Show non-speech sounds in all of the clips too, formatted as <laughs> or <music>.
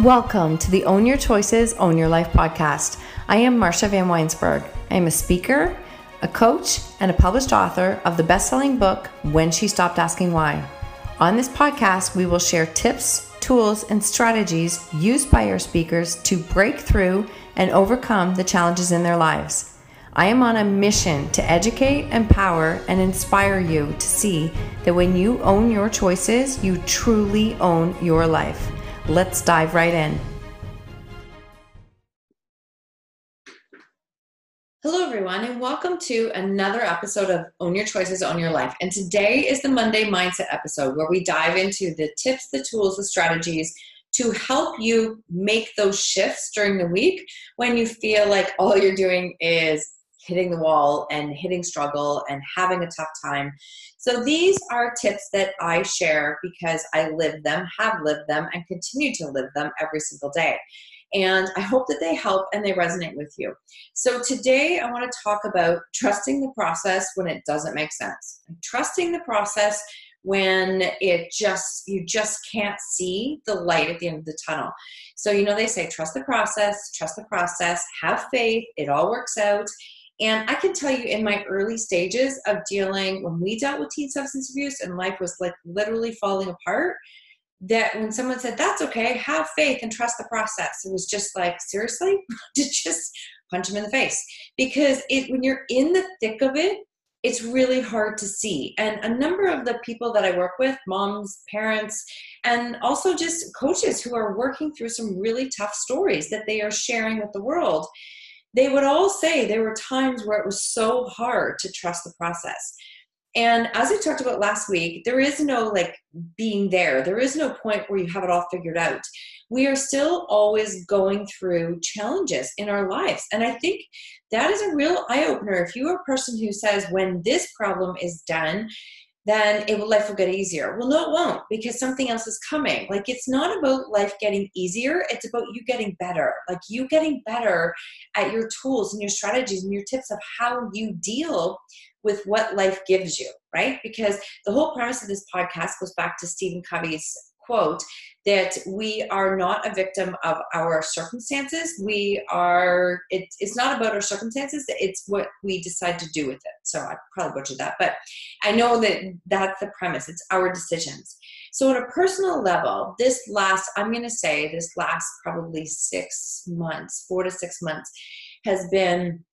Welcome to the Own Your Choices, Own Your Life podcast. I am Marcia Van Weinsberg. I am a speaker, a coach, and a published author of the best selling book, When She Stopped Asking Why. On this podcast, we will share tips, tools, and strategies used by our speakers to break through and overcome the challenges in their lives. I am on a mission to educate, empower, and inspire you to see that when you own your choices, you truly own your life. Let's dive right in. Hello, everyone, and welcome to another episode of Own Your Choices, Own Your Life. And today is the Monday Mindset episode where we dive into the tips, the tools, the strategies to help you make those shifts during the week when you feel like all you're doing is hitting the wall and hitting struggle and having a tough time. So these are tips that I share because I live them, have lived them, and continue to live them every single day. And I hope that they help and they resonate with you. So today I want to talk about trusting the process when it doesn't make sense. Trusting the process when it just you just can't see the light at the end of the tunnel so you know they say trust the process trust the process have faith it all works out and I can tell you in my early stages of dealing, when we dealt with teen substance abuse and life was like literally falling apart, that when someone said, that's okay, have faith and trust the process, it was just like, seriously? <laughs> to just punch them in the face. Because it, when you're in the thick of it, it's really hard to see. And a number of the people that I work with, moms, parents, and also just coaches who are working through some really tough stories that they are sharing with the world, they would all say there were times where it was so hard to trust the process. And as I talked about last week, there is no like being there. There is no point where you have it all figured out. We are still always going through challenges in our lives. And I think that is a real eye opener. If you are a person who says, when this problem is done, then it will life will get easier. Well, no, it won't because something else is coming. Like it's not about life getting easier, it's about you getting better. Like you getting better at your tools and your strategies and your tips of how you deal with what life gives you, right? Because the whole premise of this podcast goes back to Stephen Covey's quote that we are not a victim of our circumstances. We are, it, it's not about our circumstances, it's what we decide to do with it. So I probably butchered that, but I know that that's the premise. It's our decisions. So, on a personal level, this last, I'm going to say, this last probably six months, four to six months, has been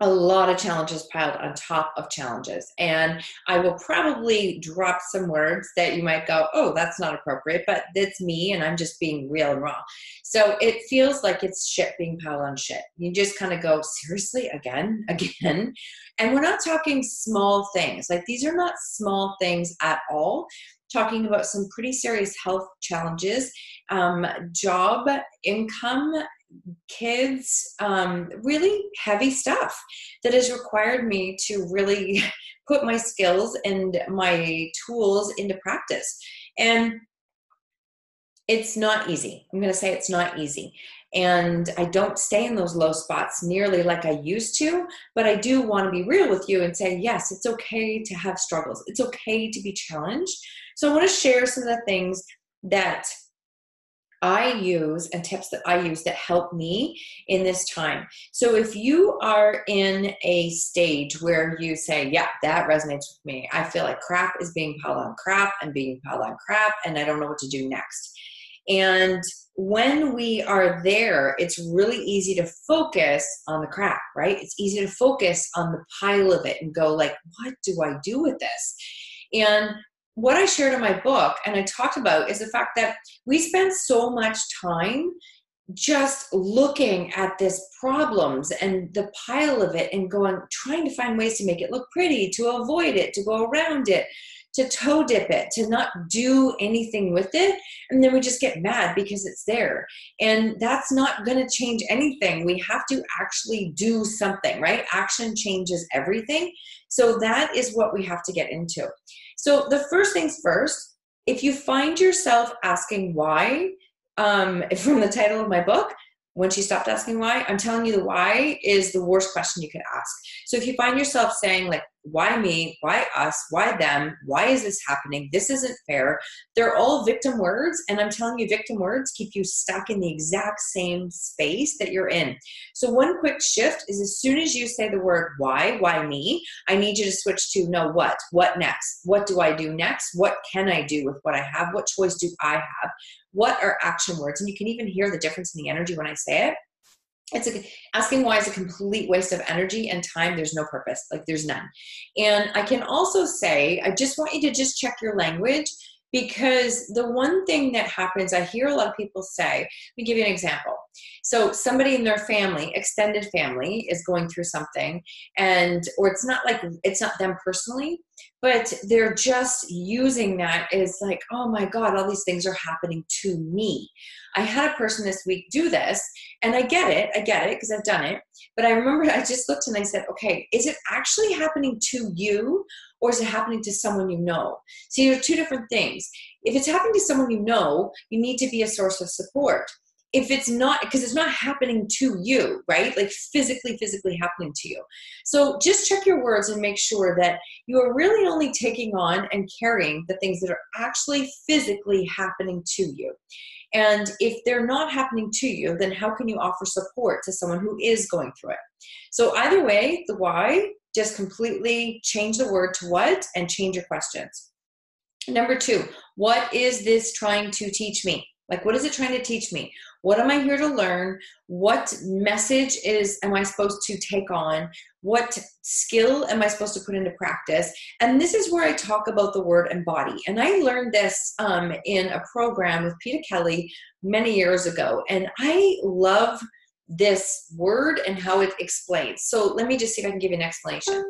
a lot of challenges piled on top of challenges. And I will probably drop some words that you might go, oh, that's not appropriate, but that's me and I'm just being real and raw. So it feels like it's shit being piled on shit. You just kind of go, seriously, again, <laughs> again. And we're not talking small things. Like these are not small things at all. Talking about some pretty serious health challenges, um, job, income, kids, um, really heavy stuff that has required me to really <laughs> put my skills and my tools into practice. And it's not easy. I'm going to say it's not easy. And I don't stay in those low spots nearly like I used to, but I do want to be real with you and say, yes, it's okay to have struggles. It's okay to be challenged. So I want to share some of the things that I use and tips that I use that help me in this time. So if you are in a stage where you say, yeah, that resonates with me. I feel like crap is being piled on crap and being piled on crap and I don't know what to do next. And when we are there, it's really easy to focus on the crap, right? It's easy to focus on the pile of it and go like, what do I do with this? And what I shared in my book and I talked about is the fact that we spend so much time just looking at this problems and the pile of it and going trying to find ways to make it look pretty to avoid it to go around it to toe dip it to not do anything with it. And then we just get mad because it's there. And that's not going to change anything. We have to actually do something right? Action changes everything. So that is what we have to get into so, the first things first, if you find yourself asking why, um, <laughs> from the title of my book, when she stopped asking why, I'm telling you the why is the worst question you could ask. So if you find yourself saying like, why me, why us, why them, why is this happening? This isn't fair. They're all victim words. And I'm telling you, victim words keep you stuck in the exact same space that you're in. So, one quick shift is as soon as you say the word why, why me, I need you to switch to no, what? What next? What do I do next? What can I do with what I have? What choice do I have? What are action words? And you can even hear the difference in the energy when I say it it's a, asking why is a complete waste of energy and time there's no purpose like there's none. And i can also say i just want you to just check your language because the one thing that happens i hear a lot of people say let me give you an example. So somebody in their family extended family is going through something and or it's not like it's not them personally but they're just using that as like oh my god all these things are happening to me. I had a person this week do this and i get it i get it because i've done it but i remember <laughs> i just looked and i said okay is it actually happening to you or is it happening to someone you know? See, there are two different things. If it's happening to someone you know, you need to be a source of support. If it's not, because it's not happening to you, right? Like physically, physically happening to you. So just check your words and make sure that you are really only taking on and carrying the things that are actually physically happening to you. And if they're not happening to you, then how can you offer support to someone who is going through it? So, either way, the why just completely change the word to what and change your questions. Number two, what is this trying to teach me? Like, what is it trying to teach me? What am I here to learn? What message is am I supposed to take on? What skill am I supposed to put into practice? And this is where I talk about the word embody. And I learned this um, in a program with Peter Kelly many years ago. And I love this word and how it explains. So let me just see if I can give you an explanation.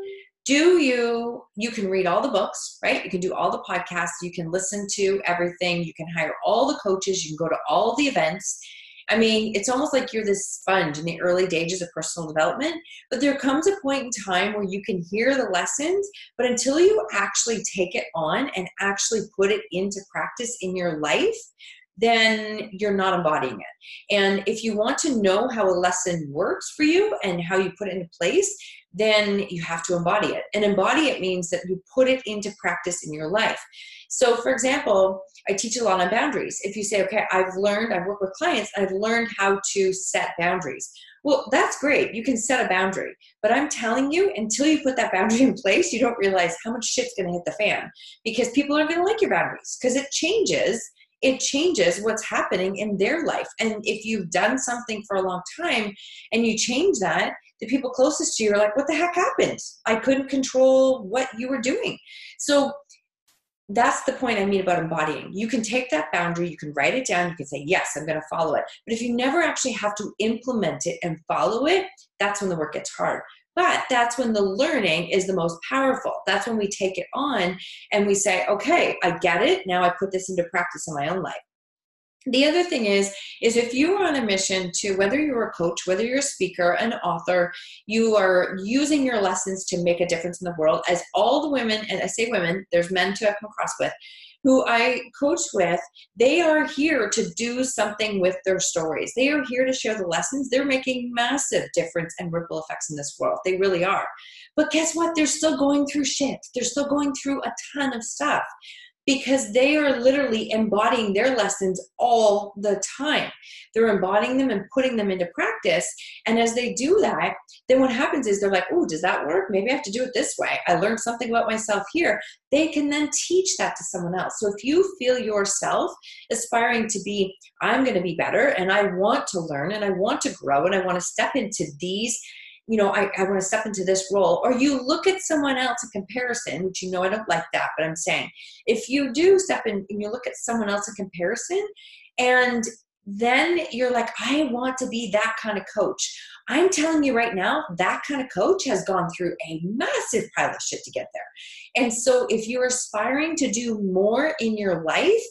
Do you, you can read all the books, right? You can do all the podcasts, you can listen to everything, you can hire all the coaches, you can go to all the events. I mean, it's almost like you're this sponge in the early stages of personal development, but there comes a point in time where you can hear the lessons, but until you actually take it on and actually put it into practice in your life, then you're not embodying it. And if you want to know how a lesson works for you and how you put it into place, then you have to embody it. And embody it means that you put it into practice in your life. So, for example, I teach a lot on boundaries. If you say, okay, I've learned, I work with clients, I've learned how to set boundaries. Well, that's great. You can set a boundary. But I'm telling you, until you put that boundary in place, you don't realize how much shit's going to hit the fan because people are going to like your boundaries because it changes it changes what's happening in their life. And if you've done something for a long time and you change that, the people closest to you are like, what the heck happened? I couldn't control what you were doing. So that's the point I mean about embodying. You can take that boundary, you can write it down, you can say, yes, I'm going to follow it. But if you never actually have to implement it and follow it, that's when the work gets hard. But that's when the learning is the most powerful. That's when we take it on and we say, okay, I get it. Now I put this into practice in my own life. The other thing is, is if you are on a mission to whether you're a coach, whether you're a speaker, an author, you are using your lessons to make a difference in the world. As all the women, and I say women, there's men to come across with, who I coach with, they are here to do something with their stories. They are here to share the lessons. They're making massive difference and ripple effects in this world. They really are. But guess what? They're still going through shit. They're still going through a ton of stuff because they are literally embodying their lessons all the time. They're embodying them and putting them into practice. And as they do that, then what happens is they're like, oh, does that work? Maybe I have to do it this way. I learned something about myself here. They can then teach that to someone else. So if you feel yourself aspiring to be, I'm going to be better and I want to learn and I want to grow and I want to step into these you know, I, I want to step into this role, or you look at someone else in comparison, which you know I don't like that, but I'm saying if you do step in and you look at someone else in comparison, and then you're like, I want to be that kind of coach. I'm telling you right now, that kind of coach has gone through a massive pile of shit to get there. And so, if you're aspiring to do more in your life,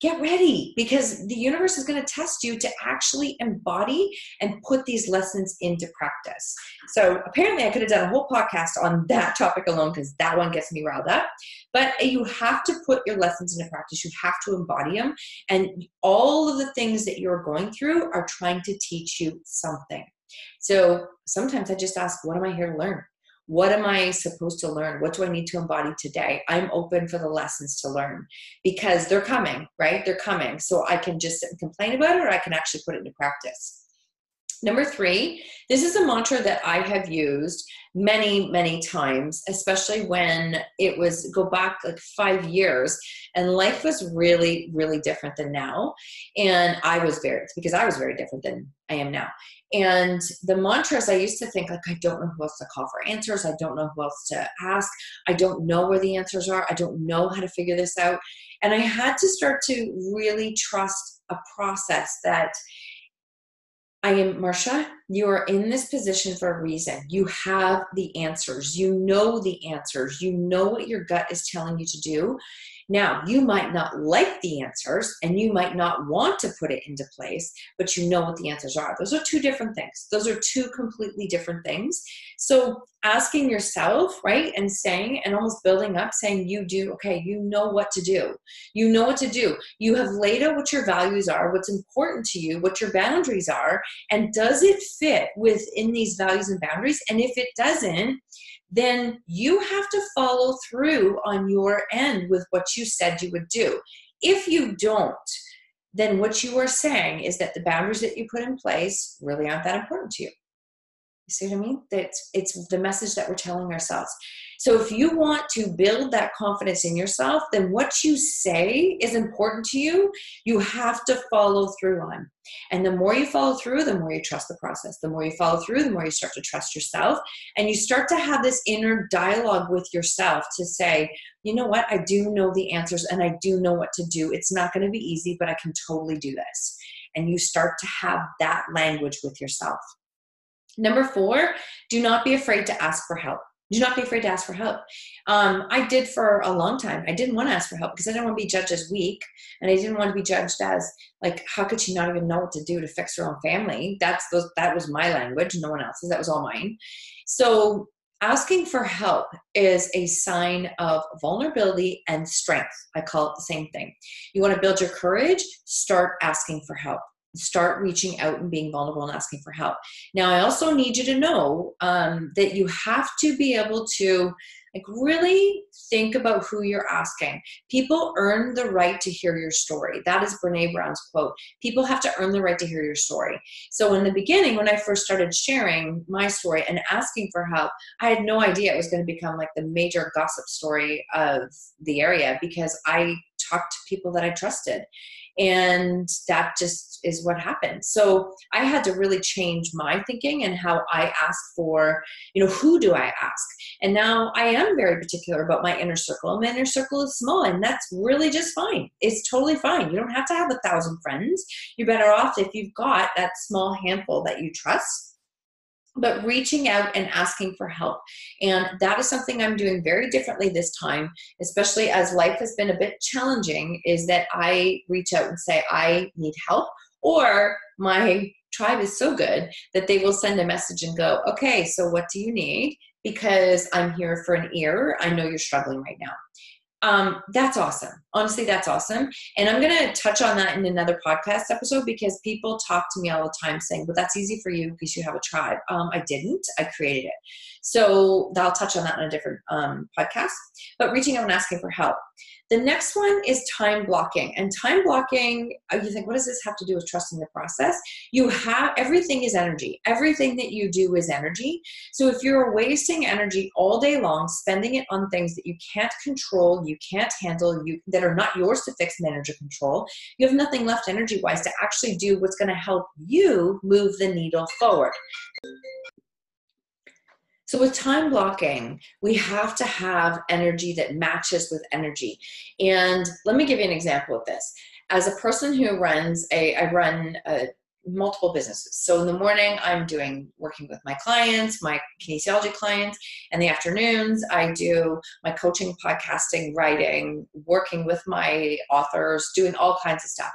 get ready because the universe is going to test you to actually embody and put these lessons into practice. So apparently, I could have done a whole podcast on that topic alone because that one gets me riled up. But you have to put your lessons into practice, you have to embody them. And all of the things that you're going through are trying to teach you something. So sometimes I just ask, what am I here to learn? What am I supposed to learn? What do I need to embody today? I'm open for the lessons to learn because they're coming, right? They're coming. So I can just sit and complain about it or I can actually put it into practice. Number three, this is a mantra that I have used many, many times, especially when it was go back like five years and life was really, really different than now. And I was very, because I was very different than I am now. And the mantras, I used to think, like, I don't know who else to call for answers. I don't know who else to ask. I don't know where the answers are. I don't know how to figure this out. And I had to start to really trust a process that I am Marcia. You are in this position for a reason. You have the answers. You know the answers. You know what your gut is telling you to do. Now, you might not like the answers and you might not want to put it into place, but you know what the answers are. Those are two different things. Those are two completely different things. So, asking yourself, right, and saying and almost building up, saying, You do, okay, you know what to do. You know what to do. You have laid out what your values are, what's important to you, what your boundaries are, and does it fit within these values and boundaries? And if it doesn't, then you have to follow through on your end with what you said you would do. If you don't, then what you are saying is that the boundaries that you put in place really aren't that important to you. You see what I mean? That it's the message that we're telling ourselves. So if you want to build that confidence in yourself, then what you say is important to you, you have to follow through on. And the more you follow through, the more you trust the process. The more you follow through, the more you start to trust yourself. And you start to have this inner dialogue with yourself to say, you know what, I do know the answers and I do know what to do. It's not going to be easy, but I can totally do this. And you start to have that language with yourself. Number four, do not be afraid to ask for help do not be afraid to ask for help. Um, I did for a long time. I didn't want to ask for help because I didn't want to be judged as weak, and I didn't want to be judged as like, how could she not even know what to do to fix her own family? That's. That was my language, no one else's. That was all mine. So asking for help is a sign of vulnerability and strength. I call it the same thing. You want to build your courage. Start asking for help start reaching out and being vulnerable and asking for help. Now, I also need you to know um, that you have to be able to like really think about who you're asking. People earn the right to hear your story. That is Brene Brown's quote. People have to earn the right to hear your story. So in the beginning, when I first started sharing my story and asking for help, I had no idea it was going to become like the major gossip story of the area because I talked to people that I trusted and that just is what happened. So i had to really change my thinking and how i ask for you know who do i ask? And now i am very particular about my inner circle. My inner circle is small and that's really just fine. It's totally fine. You don't have to have a thousand friends. You're better off if you've got that small handful that you trust but reaching out and asking for help. And that is something I'm doing very differently this time, especially as life has been a bit challenging, is that I reach out and say, I need help, or my tribe is so good that they will send a message and go, okay, so what do you need? Because I'm here for an ear. I know you're struggling right now um, that's awesome. Honestly, that's awesome. And I'm going to touch on that in another podcast episode because people talk to me all the time saying, well, that's easy for you because you have a tribe. Um, I didn't, I created it. So I'll touch on that in a different um, podcast. But reaching out and asking for help. The next one is time blocking. And time blocking, uh, you think, what does this have to do with trusting the process? You have everything is energy. Everything that you do is energy. So if you're wasting energy all day long, spending it on things that you can't control, you can't handle, you that are not yours to fix, manage, or control, you have nothing left energy wise to actually do what's going to help you move the needle forward. So, with time blocking, we have to have energy that matches with energy. And let me give you an example of this. As a person who runs a, I run a, multiple businesses. So in the morning, I'm doing working with my clients, my kinesiology clients. In the afternoons, I do my coaching, podcasting, writing, working with my authors, doing all kinds of stuff.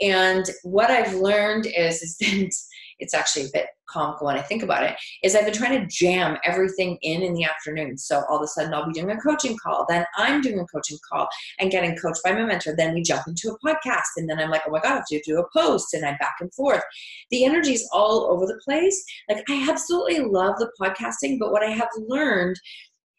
And what I've learned is, is that it's actually a bit comical when I think about it, is I've been trying to jam everything in in the afternoon. So all of a sudden I'll be doing a coaching call, then I'm doing a coaching call and getting coached by my mentor. Then we jump into a podcast, and then I'm like, oh my God, I have to do a post, and I'm back and forth. The energy is all over the place. Like I absolutely love the podcasting, but what I have learned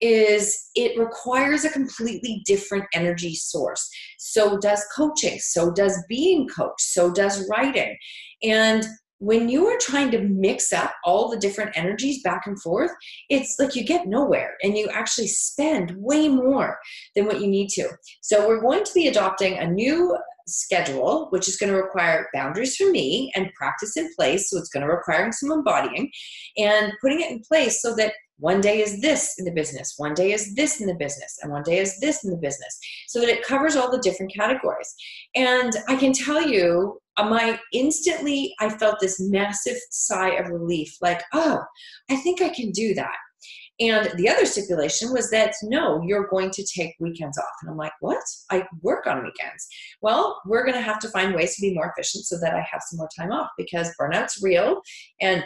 is it requires a completely different energy source. So does coaching, so does being coached, so does writing. And when you are trying to mix up all the different energies back and forth, it's like you get nowhere and you actually spend way more than what you need to. So, we're going to be adopting a new schedule, which is going to require boundaries for me and practice in place. So, it's going to require some embodying and putting it in place so that one day is this in the business, one day is this in the business, and one day is this in the business, so that it covers all the different categories. And I can tell you, uh, my instantly, I felt this massive sigh of relief like, oh, I think I can do that. And the other stipulation was that no, you're going to take weekends off. And I'm like, what? I work on weekends. Well, we're going to have to find ways to be more efficient so that I have some more time off because burnout's real and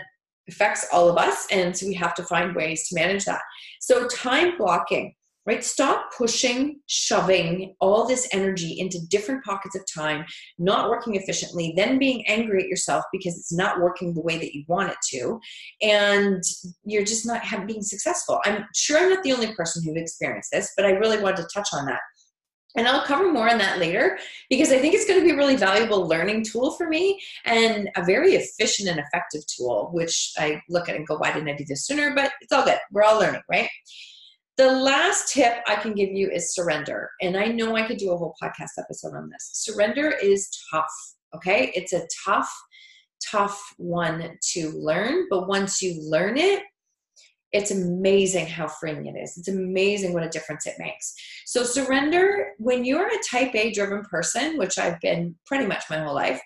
affects all of us. And so we have to find ways to manage that. So, time blocking, right? Stop pushing, shoving all this energy into different pockets of time, not working efficiently, then being angry at yourself because it's not working the way that you want it to. And you're just not being successful. I'm sure I'm not the only person who's experienced this, but I really wanted to touch on that. And I'll cover more on that later because I think it's going to be a really valuable learning tool for me and a very efficient and effective tool, which I look at and go, why didn't I do this sooner? But it's all good. We're all learning, right? The last tip I can give you is surrender. And I know I could do a whole podcast episode on this. Surrender is tough, okay? It's a tough, tough one to learn, but once you learn it, it's amazing how freeing it is. It's amazing what a difference it makes. So, surrender, when you're a type A driven person, which I've been pretty much my whole life,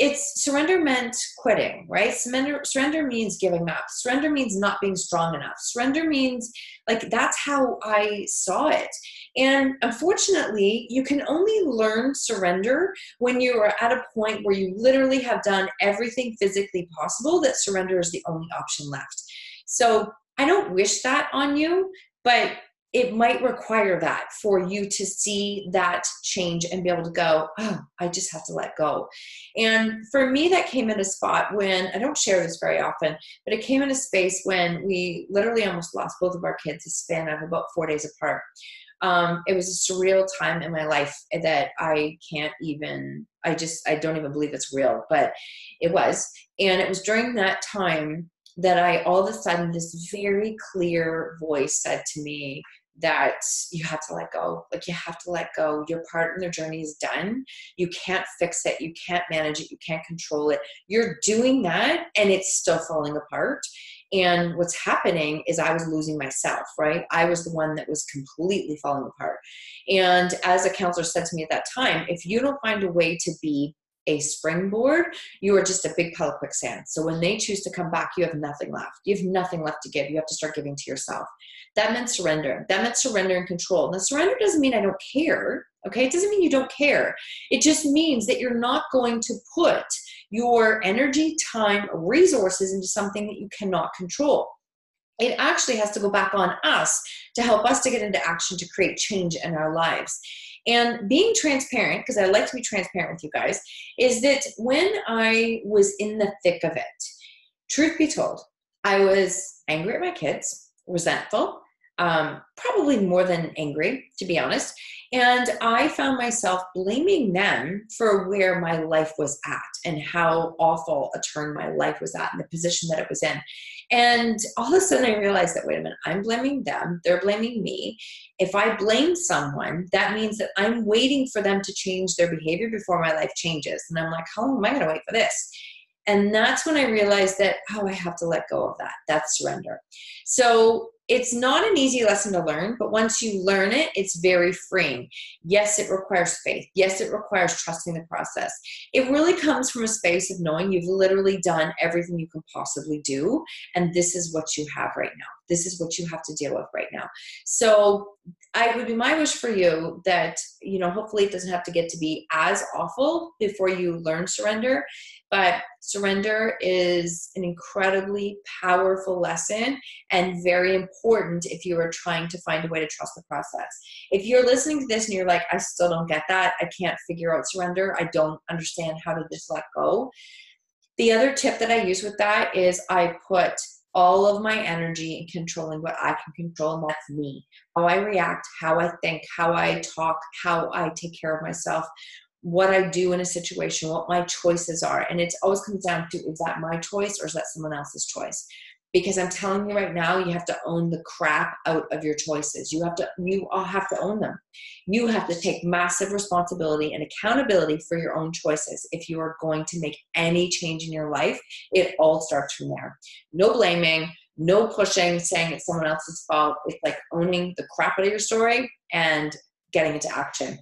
it's surrender meant quitting, right? Surrender, surrender means giving up. Surrender means not being strong enough. Surrender means like that's how I saw it. And unfortunately, you can only learn surrender when you are at a point where you literally have done everything physically possible that surrender is the only option left. So I don't wish that on you, but it might require that for you to see that change and be able to go, oh, I just have to let go. And for me, that came in a spot when I don't share this very often, but it came in a space when we literally almost lost both of our kids a span of about four days apart. Um, it was a surreal time in my life that I can't even, I just, I don't even believe it's real, but it was. And it was during that time that I all of a sudden this very clear voice said to me that you have to let go. Like you have to let go. Your part in the journey is done. You can't fix it. You can't manage it. You can't control it. You're doing that and it's still falling apart. And what's happening is I was losing myself, right? I was the one that was completely falling apart. And as a counselor said to me at that time, if you don't find a way to be a springboard, you are just a big pile of quicksand. So when they choose to come back, you have nothing left. You have nothing left to give. You have to start giving to yourself. That meant surrender. That meant surrender and control. Now, surrender doesn't mean I don't care. Okay, it doesn't mean you don't care. It just means that you're not going to put your energy, time, resources into something that you cannot control. It actually has to go back on us to help us to get into action to create change in our lives. And being transparent, because I like to be transparent with you guys, is that when I was in the thick of it, truth be told, I was angry at my kids, resentful, um, probably more than angry, to be honest. And I found myself blaming them for where my life was at and how awful a turn my life was at and the position that it was in. And all of a sudden, I realized that wait a minute, I'm blaming them, they're blaming me. If I blame someone, that means that I'm waiting for them to change their behavior before my life changes. And I'm like, how long am I going to wait for this? And that's when I realized that, oh, I have to let go of that. That's surrender. So it's not an easy lesson to learn, but once you learn it, it's very freeing. Yes, it requires faith. Yes, it requires trusting the process. It really comes from a space of knowing you've literally done everything you can possibly do, and this is what you have right now. This is what you have to deal with right now. So I would be my wish for you that, you know, hopefully it doesn't have to get to be as awful before you learn surrender. But surrender is an incredibly powerful lesson and very important if you are trying to find a way to trust the process. If you're listening to this and you're like, I still don't get that, I can't figure out surrender, I don't understand how to just let go. The other tip that I use with that is I put all of my energy in controlling what I can control, and that's me. How I react, how I think, how I talk, how I take care of myself, what I do in a situation, what my choices are. And it always comes down to is that my choice or is that someone else's choice? Because i'm telling you right now you have to own the crap out of your choices. You have to you all have to own them. You have to take massive responsibility and accountability for your own choices if you are going to make any change in your life. It all starts from there. No blaming no pushing saying it's someone else's fault. It's like owning the crap out of your story and getting into action.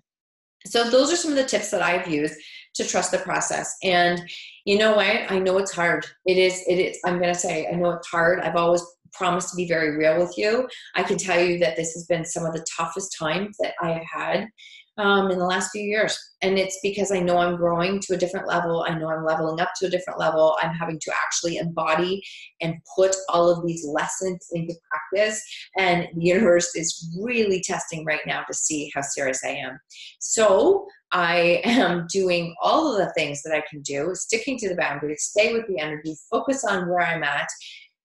So those are some of the tips that i've used to trust the process and you know what? I know it's hard. It is, it is, I'm going to say, I know it's hard. I've always promised to be very real with you. I can tell you that this has been some of the toughest times that I have had um, in the last few years. And it's because I know I'm growing to a different level. I know I'm leveling up to a different level. I'm having to actually embody and put all of these lessons into practice. And the universe is really testing right now to see how serious I am. So I am doing all of the things that I can do, sticking to the boundaries, stay with the energy, focus on where I'm at,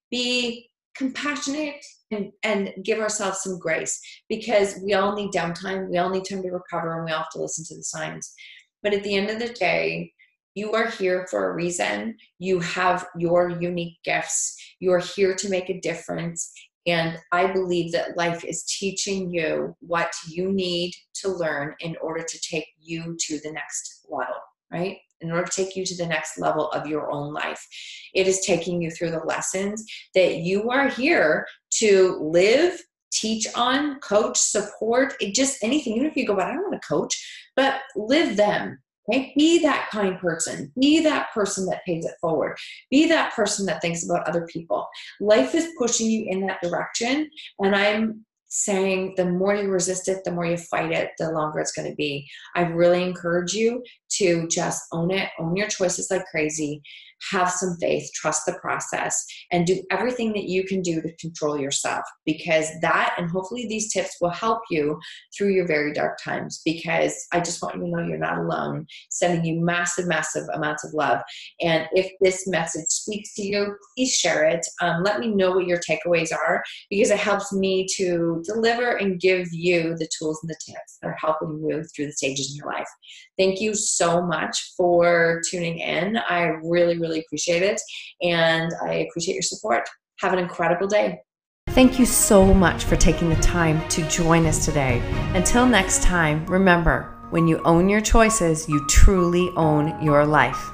be compassionate and, and give ourselves some grace because we all need downtime, we all need time to recover, and we all have to listen to the signs. But at the end of the day, you are here for a reason. You have your unique gifts. You are here to make a difference. And I believe that life is teaching you what you need to learn in order to take you to the next level, right? In order to take you to the next level of your own life. It is taking you through the lessons that you are here to live, teach on, coach, support, it just anything. Even if you go, but I don't want to coach, but live them, Okay? Be that kind person. Be that person that pays it forward. Be that person that thinks about other people. Life is pushing you in that direction. And I'm saying the more you resist it, the more you fight it, the longer it's going to be. I really encourage you to just own it, own your choices like crazy, have some faith, trust the process, and do everything that you can do to control yourself because that and hopefully these tips will help you through your very dark times. Because I just want you to know you're not alone, sending you massive, massive amounts of love. And if this message speaks to you, please share it. Um, let me know what your takeaways are because it helps me to deliver and give you the tools and the tips that are helping you through the stages in your life. Thank you so much for tuning in. I really, really, really appreciate it. And I appreciate your support. Have an incredible day. Thank you so much for taking the time to join us today. Until next time, remember when you own your choices, you truly own your life.